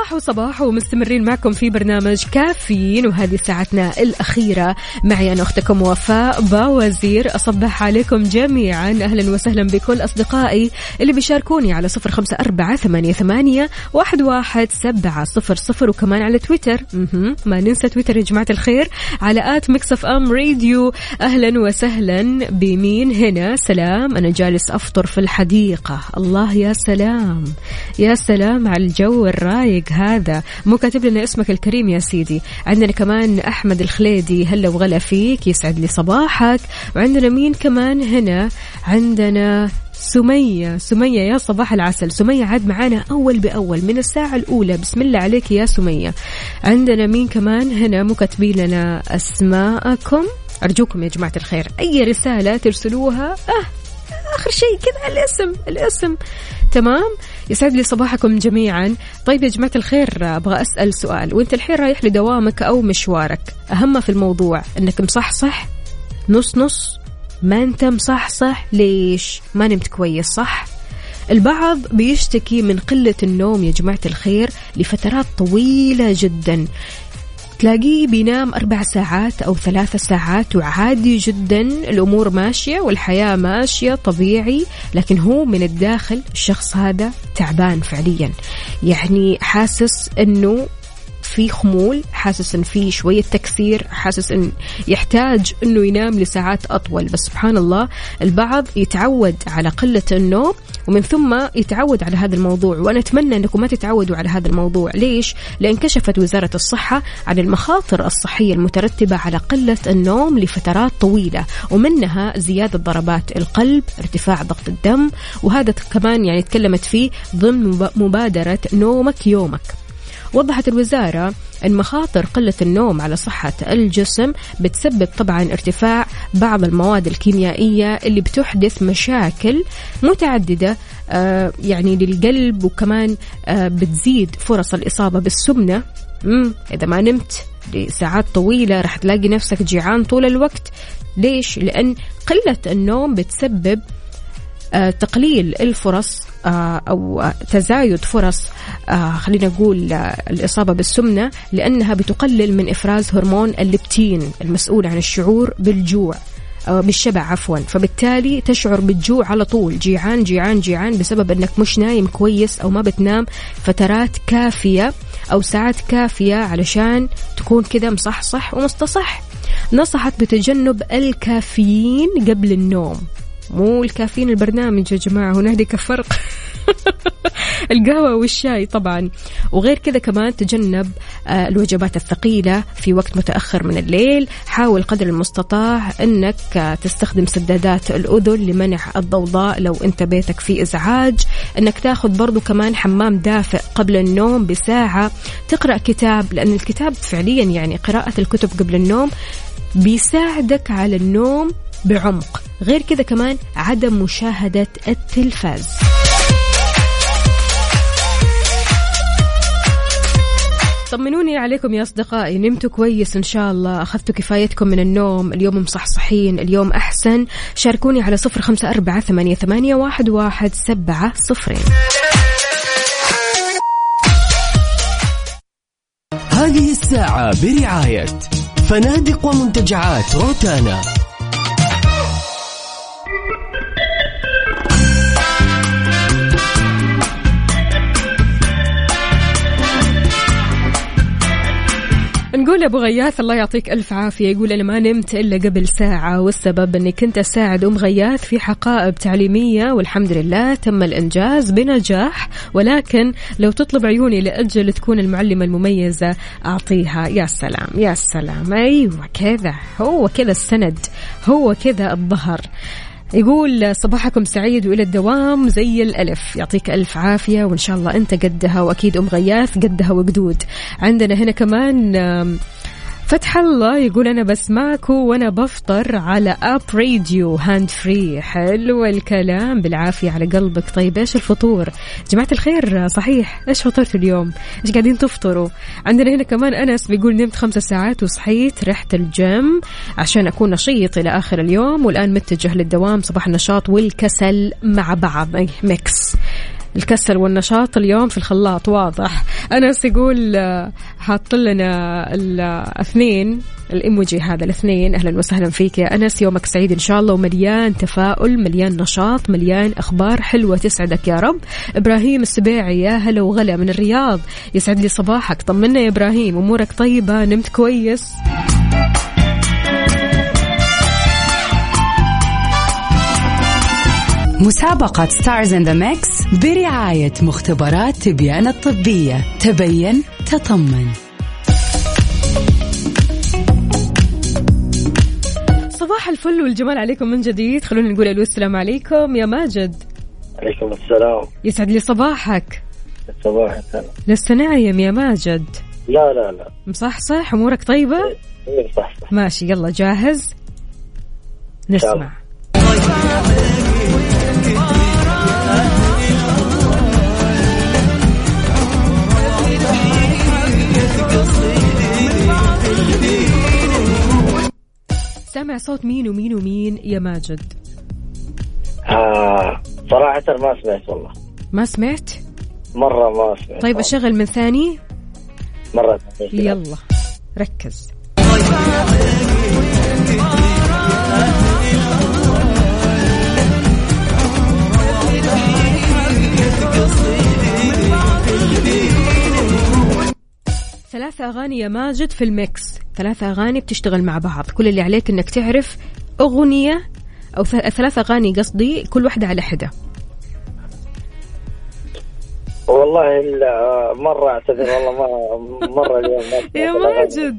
[SPEAKER 2] صباح وصباح ومستمرين معكم في برنامج كافيين وهذه ساعتنا الأخيرة. معي أنا أختكم وفاء باوزير. أصبح عليكم جميعا. أهلا وسهلا بكل أصدقائي اللي بيشاركوني على صفر خمسة أربعة ثمانية, ثمانية واحد, واحد سبعة صفر صفر وكمان على تويتر. ما ننسى تويتر يا جماعة الخير. على at Mix FM Radio. أهلا وسهلا بمين هنا؟ سلام. أنا جالس أفطر في الحديقة. الله يا سلام. يا سلام على الجو الرايق. هذا. مو كاتب لنا اسمك الكريم يا سيدي. عندنا كمان أحمد الخليدي هلا وغلا فيك يسعد لي صباحك. وعندنا مين كمان هنا؟ عندنا سمية. سمية يا صباح العسل. سمية عاد معانا أول بأول من الساعة الأولى. بسم الله عليك يا سمية. عندنا مين كمان هنا؟ مو كاتبين لنا أسماءكم. أرجوكم يا جماعة الخير أي رسالة ترسلوها؟ آه آخر شيء كذا الاسم الاسم. تمام؟ يسعد لي صباحكم جميعا. طيب يا جماعة الخير أبغى أسأل سؤال. وأنت الحين رايح لدوامك أو مشوارك؟ ما في الموضوع إنك مصحصح؟ نص نص؟ ما أنت مصحصح؟ ليش؟ ما نمت كويس صح؟ البعض بيشتكي من قلة النوم يا جماعة الخير لفترات طويلة جدا. تلاقيه بينام أربع ساعات أو ثلاثة ساعات وعادي جدا. الأمور ماشية والحياة ماشية طبيعي لكن هو من الداخل الشخص هذا تعبان فعليا. يعني حاسس أنه في خمول حاسس إن في شوية تكسير حاسس إن يحتاج إنه ينام لساعات أطول. بس سبحان الله البعض يتعود على قلة النوم ومن ثم يتعود على هذا الموضوع. وأنا أتمنى إنكم ما تتعودوا على هذا الموضوع. ليش؟ لأن كشفت وزارة الصحة عن المخاطر الصحية المترتبة على قلة النوم لفترات طويلة ومنها زيادة ضربات القلب ارتفاع ضغط الدم وهذا كمان يعني تكلمت فيه ضمن مبادرة نومك يومك. وضحت الوزارة أن مخاطر قلة النوم على صحة الجسم بتسبب طبعا ارتفاع بعض المواد الكيميائية اللي بتحدث مشاكل متعددة آه يعني للقلب وكمان آه بتزيد فرص الإصابة بالسمنة إذا ما نمت لساعات طويلة راح تلاقي نفسك جيعان طول الوقت ليش؟ لأن قلة النوم بتسبب تقليل الفرص آه أو تزايد فرص آه خلينا نقول آه الإصابة بالسمنة لأنها بتقلل من إفراز هرمون الليبتين المسؤول عن الشعور بالجوع بالشبع عفوا. فبالتالي تشعر بالجوع على طول. جيعان جيعان جيعان بسبب أنك مش نايم كويس أو ما بتنام فترات كافية أو ساعات كافية علشان تكون كذا مصحصح ومستصح. نصحت بتجنب الكافيين قبل النوم. مو الكافيين البرنامج يا جماعة هنالك فرق. القهوة والشاي طبعا. وغير كذا كمان تجنب آه، الوجبات الثقيلة في وقت متأخر من الليل. حاول قدر المستطاع أنك آه، تستخدم سدادات الأذن لمنع الضوضاء لو أنت بيتك فيه إزعاج. أنك تاخذ برضو كمان حمام دافئ قبل النوم بساعة. تقرأ كتاب لأن الكتاب فعليا يعني قراءة الكتب قبل النوم بيساعدك على النوم بعمق. غير كذا كمان عدم مشاهدة التلفاز. طمنوني عليكم يا أصدقائي. نمتوا كويس إن شاء الله. أخذتوا كفايتكم من النوم. اليوم مصحصحين. اليوم أحسن. شاركوني على صفر خمسة أربعة ثمانية, ثمانية واحد, واحد سبعة صفرين.
[SPEAKER 6] هذه الساعة برعاية فنادق ومنتجعات روتانا.
[SPEAKER 2] نقول أبو غياث الله يعطيك ألف عافية. يقول أنا ما نمت إلا قبل ساعة والسبب إني كنت أساعد أم غياث في حقائب تعليمية والحمد لله تم الإنجاز بنجاح. ولكن لو تطلب عيوني لأجل تكون المعلمة المميزة أعطيها. يا سلام يا سلام. أيوه كذا. هو كذا السند هو كذا الظهر. يقول صباحكم سعيد وإلى الدوام زي الألف. يعطيك ألف عافية وإن شاء الله أنت قدها وأكيد أم غياث قدها وقدود. عندنا هنا كمان فتح الله يقول أنا بسمعكم وأنا بفطر على app radio hand free حلو الكلام. بالعافية على قلبك. طيب إيش الفطور؟ جماعة الخير صحيح. إيش فطرتوا اليوم؟ إيش قاعدين تفطروا؟ عندنا هنا كمان أنس بيقول نمت خمسة ساعات وصحيت رحت الجيم عشان أكون نشيط إلى آخر اليوم والآن متجه للدوام صباح النشاط والكسل مع بعض. mix. الكسل والنشاط اليوم في الخلاط واضح. أنس يقول آه، حاط لنا الاثنين الإيموجي هذا الاثنين. أهلا وسهلا فيك يا أنس يومك سعيد إن شاء الله ومليان تفاؤل مليان نشاط مليان أخبار حلوة تسعدك يا رب. إبراهيم السبيعي يا هلا وغلا من الرياض يسعد لي صباحك. طمنا يا إبراهيم أمورك طيبة نمت كويس.
[SPEAKER 5] مسابقة Stars in the Mix برعاية مختبرات تبيان الطبية. تبين تطمن.
[SPEAKER 2] صباح الفل والجمال عليكم من جديد. خلونا نقول ألو السلام عليكم. يا ماجد.
[SPEAKER 10] عليكم السلام.
[SPEAKER 2] يسعد لي صباحك.
[SPEAKER 10] صباح الخير.
[SPEAKER 2] لسه نايم يا ماجد.
[SPEAKER 10] لا لا لا.
[SPEAKER 2] مصحصح؟ أمورك طيبة؟
[SPEAKER 10] إيه صح صح
[SPEAKER 2] ماشي يلا جاهز؟ نسمع. صوت مين ومين ومين يا ماجد؟
[SPEAKER 10] آه صراحة ما سمعت والله.
[SPEAKER 2] ما سمعت؟
[SPEAKER 10] مرة ما سمعت.
[SPEAKER 2] طيب أشغل من ثاني؟
[SPEAKER 10] مرة ثانية.
[SPEAKER 2] يلا ركز. ثلاث أغاني يا ماجد في الميكس. ثلاث أغاني بتشتغل مع بعض. كل اللي عليك أنك تعرف أغنية أو ثلاث أغاني قصدي كل واحدة على حدة.
[SPEAKER 10] والله ال- آه، مرة أعتذر والله ما مرة اليوم ما
[SPEAKER 2] يا. ماجد.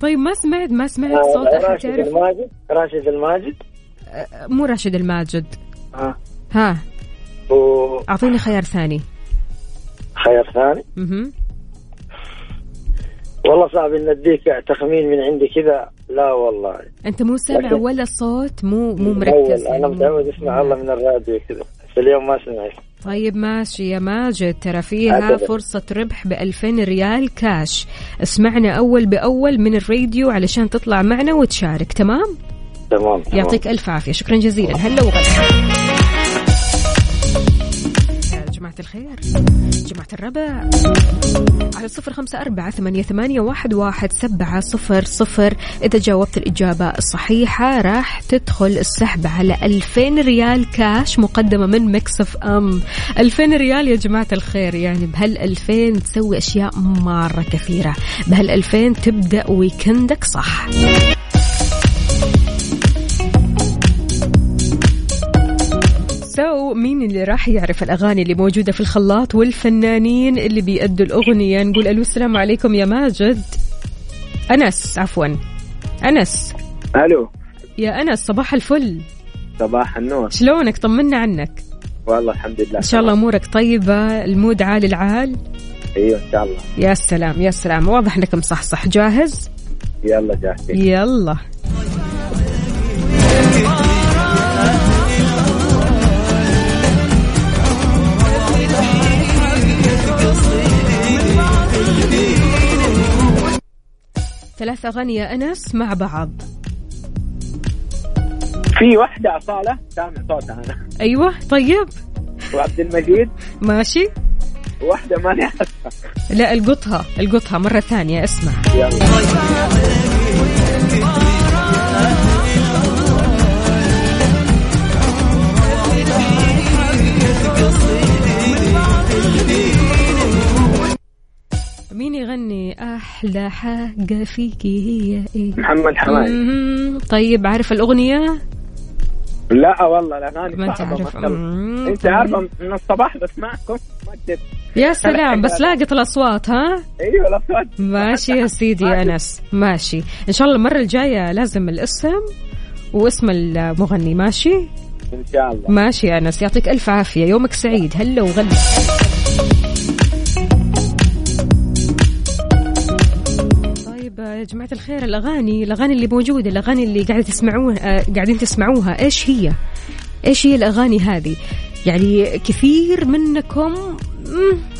[SPEAKER 2] طيب ما سمعت ما سمعت
[SPEAKER 10] آه،
[SPEAKER 2] صوت
[SPEAKER 10] راشد
[SPEAKER 2] تعرف؟
[SPEAKER 10] الماجد؟ راشد الماجد؟
[SPEAKER 2] مو راشد الماجد.
[SPEAKER 10] ها
[SPEAKER 2] ها.
[SPEAKER 10] وخيار
[SPEAKER 2] أعطيني خيار ثاني.
[SPEAKER 10] ثاني؟
[SPEAKER 2] مهم.
[SPEAKER 10] والله صعب إن أديك تخمين من عندي كذا. لا والله.
[SPEAKER 2] أنت مو سامع
[SPEAKER 10] لكن-
[SPEAKER 2] ولا صوت؟ مو مو مركز.
[SPEAKER 10] أنا
[SPEAKER 2] يعني.
[SPEAKER 10] متعود أسمع الله من الراديو كذا. بس اليوم ما سمعت.
[SPEAKER 2] طيب ماشي يا ماجد. ترى فيها. فرصة ربح ب 2000 ريال كاش اسمعنا أول بأول من الراديو علشان تطلع معنا وتشارك. تمام؟
[SPEAKER 10] تمام تمام.
[SPEAKER 2] يعطيك ألف عافية. شكرا جزيلا. هلا وغلا. الخير. جماعة الربع. على صفر خمسة أربعة ثمانية, ثمانية واحد, واحد سبعة صفر صفر. إذا جاوبت الإجابة الصحيحة راح تدخل السحب على ألفين ريال كاش مقدمة من مكسف أم. ألفين ريال يا جماعة الخير يعني بهالألفين تسوي أشياء مرة كثيرة. بهالألفين تبدأ ويكندك صح. so مين اللي راح يعرف الأغاني اللي موجودة في الخلاط والفنانين اللي بيأدوا الأغنية؟ نقول ألو السلام عليكم يا ماجد. أنس عفوا. أنس.
[SPEAKER 9] ألو.
[SPEAKER 2] يا أنس صباح الفل.
[SPEAKER 9] صباح النور.
[SPEAKER 2] شلونك؟ طمنا عنك.
[SPEAKER 9] والله الحمد لله.
[SPEAKER 2] إن شاء الله أمورك طيبة ال mood عال العال.
[SPEAKER 9] أيوه إن شاء الله.
[SPEAKER 2] يا سلام يا سلام. واضح إنك مصحصح. جاهز؟
[SPEAKER 9] يلا جاهزين.
[SPEAKER 2] يلا. ثلاث أغاني يا أنس مع بعض.
[SPEAKER 9] في واحدة أصالة؟ سامع صوتها أنا.
[SPEAKER 2] أيوة طيب.
[SPEAKER 9] وعبد المجيد؟
[SPEAKER 2] ماشي.
[SPEAKER 9] واحدة ماني عارفة
[SPEAKER 2] لا ألقطها ألقطها مرة ثانية أسمع. مين أحلى حاجة فيكي هي إيه؟
[SPEAKER 9] محمد حماي.
[SPEAKER 2] مم، طيب عارف الأغنية؟
[SPEAKER 9] لا والله الأغاني
[SPEAKER 2] ما أنت عارف. مم،
[SPEAKER 9] أنت
[SPEAKER 2] طيب.
[SPEAKER 9] عارفة من الصباح بسمعكم؟ ما قدرت
[SPEAKER 2] يا سلام بس لاقط الأصوات ها؟
[SPEAKER 9] أيوة الأصوات.
[SPEAKER 2] ماشي يا سيدي يا أنس ماشي. إن شاء الله المرة الجاية لازم الاسم واسم المغني ماشي؟
[SPEAKER 9] إن شاء الله.
[SPEAKER 2] ماشي يا أنس يعطيك ألف عافية يومك سعيد. هلا وغلا. يا جماعة الخير الأغاني الأغاني اللي موجودة الأغاني اللي قاعدة تسمعوها آه، قاعدين تسمعوها إيش هي؟ إيش هي الأغاني هذه؟ يعني كثير منكم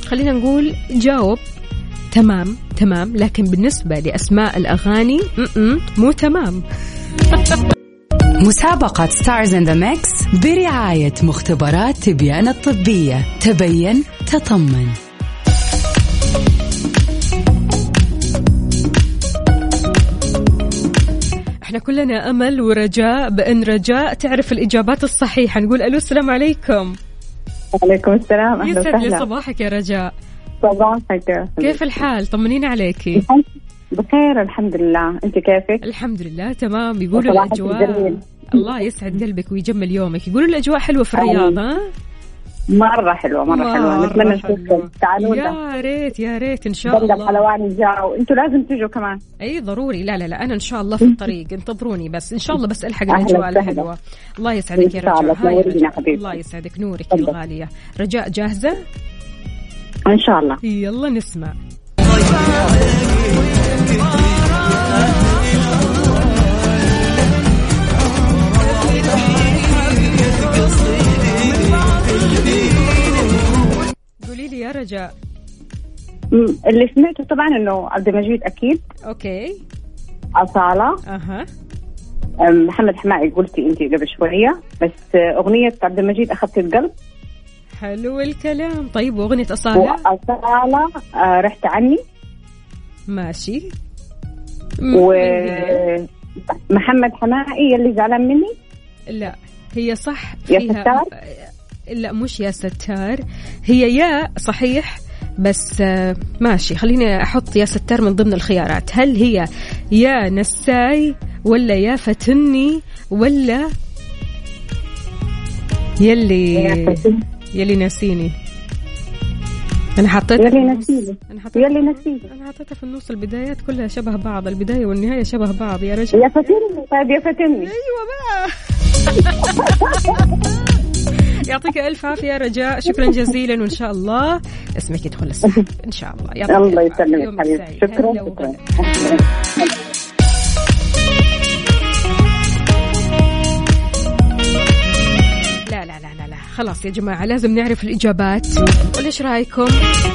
[SPEAKER 2] خلينا نقول جاوب تمام تمام لكن بالنسبة لأسماء الأغاني مو تمام
[SPEAKER 5] مسابقة Stars in the Mix برعاية مختبرات تبيان الطبية تبين تطمن
[SPEAKER 2] إحنا كلنا أمل ورجاء بأن رجاء تعرف الإجابات الصحيحة. نقول ألو السلام عليكم.
[SPEAKER 11] وعليكم السلام. أهلا
[SPEAKER 2] يسعد لي
[SPEAKER 11] وسهلا.
[SPEAKER 2] صباحك يا رجاء.
[SPEAKER 11] صباحك
[SPEAKER 2] كيف الحال؟ طمنينا عليكي
[SPEAKER 11] بخير الحمد لله. أنت كيفك؟
[SPEAKER 2] الحمد لله تمام. يقولوا الاجواء. الله يسعد قلبك ويجمل يومك. يقولوا الأجواء حلوة في الرياض ها؟
[SPEAKER 11] مرة حلوة مرة, حلوة. نتمنى نشوفكم تعالوا
[SPEAKER 2] يا ريت يا ريت إن شاء الله.
[SPEAKER 11] الحلواني جاء أنتوا لازم تيجوا كمان.
[SPEAKER 2] أي ضروري. لا لا لا أنا إن شاء الله في الطريق. انتظروني بس. إن شاء الله بس ألحق
[SPEAKER 11] الأجواء.
[SPEAKER 2] الحلوة. الله يسعدك يا رجاء. هاي رجاء. الله يسعدك. نورك يا
[SPEAKER 11] تفضل.
[SPEAKER 2] الغاليه رجاء جاهزة؟
[SPEAKER 11] إن شاء الله.
[SPEAKER 2] يلا نسمع. لي يا رجاء؟
[SPEAKER 11] اللي سمعته طبعا إنه عبد المجيد
[SPEAKER 2] أكيد.
[SPEAKER 11] أوكي.
[SPEAKER 2] أصالة.
[SPEAKER 11] أها. محمد حمائي قلتي أنت قبل شوية بس أغنية عبد المجيد أخذت القلب.
[SPEAKER 2] حلو الكلام. طيب وأغنية أصالة؟
[SPEAKER 11] وأصالة آه، رحت عني.
[SPEAKER 2] ماشي.
[SPEAKER 11] ومحمد حمائي يلي زعلان مني؟
[SPEAKER 2] لا هي صح
[SPEAKER 11] يا
[SPEAKER 2] فيها
[SPEAKER 11] ستار؟
[SPEAKER 2] لا مش يا ستار. هي يا صحيح بس آه، ماشي خليني أحط يا ستار من ضمن الخيارات. هل هي يا نساي ولا يا فتني ولا يلي. يلي ناسيني أنا حطيتها
[SPEAKER 11] يلي. نسيني.
[SPEAKER 2] أنا حطيتها
[SPEAKER 11] يلي نسيني.
[SPEAKER 2] أنا حطيتها في النص. البدايات كلها شبه بعض. البداية والنهاية شبه بعض. يا رجل.
[SPEAKER 11] يا فتني. طيب يا فتني.
[SPEAKER 2] أيوه بقى. يعطيك ألف عافية يا رجاء. شكرا جزيلا وإن شاء الله اسمك يدخل السحب إن شاء الله. يعطيك
[SPEAKER 11] الله. يسلمك. شكرا شكرا.
[SPEAKER 2] لا لا لا لا لا. خلاص يا جماعة لازم نعرف الإجابات. ولا إيش رأيكم؟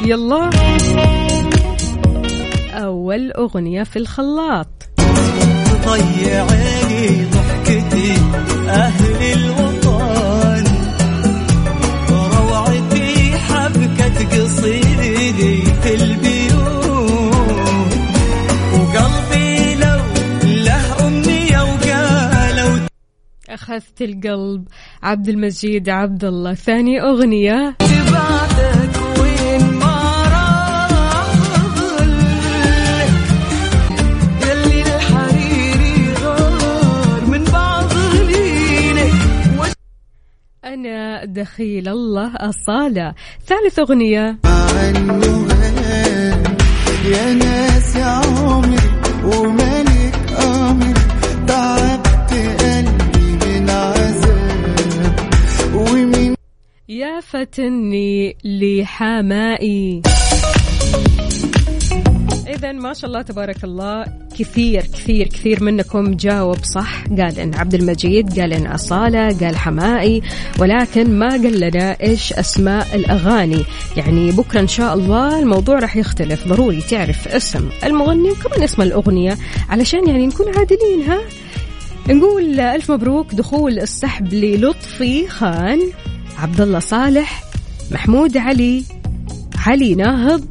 [SPEAKER 2] يلا. أول أغنية في الخلاط.
[SPEAKER 12] ضيعيني ضحكتي أهل قصيدي في البيوت. وقلبي لو له أمنية وقالوا
[SPEAKER 2] أخذت القلب. عبد المجيد عبد الله. ثاني أغنية. أنا دخيل الله أصالة. ثالث أغنية.
[SPEAKER 12] يا ناس يا عمري وملك أمري تعبت قلبي من عذاب. ومن
[SPEAKER 2] يا فتني لحمائي. إذا ما شاء الله تبارك الله. كثير كثير كثير منكم جاوب صح. قال إن عبد المجيد قال إن أصالة قال حمائي. ولكن ما قال لنا إيش أسماء الأغاني. يعني بكرة إن شاء الله الموضوع راح يختلف. ضروري تعرف اسم المغني وكمان اسم الأغنية علشان يعني نكون عادلين ها؟ نقول ألف مبروك دخول السحب للطفي خان عبد الله صالح محمود علي علي ناهض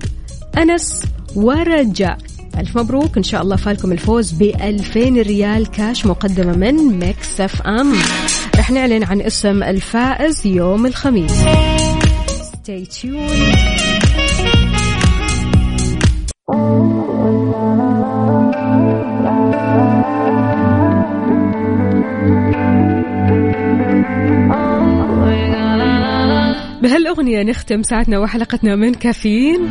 [SPEAKER 2] أنس ورجاء ألف مبروك. إن شاء الله فالكم الفوز ب 2000 ريال كاش مقدمة من Mix FM. رح نعلن عن اسم الفائز يوم الخميس. Stay tuned. بهالأغنية نختم ساعتنا وحلقتنا من كافيين.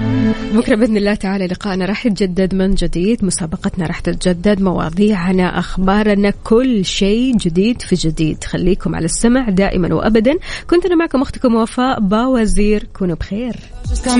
[SPEAKER 2] بكرة بإذن الله تعالى لقائنا راح يتجدد من جديد مسابقتنا راح تتجدد مواضيعنا أخبارنا كل شيء جديد في جديد. خليكم على السمع دائما وأبدا. كنت أنا معكم أختكم وفاء باوزير كونوا بخير.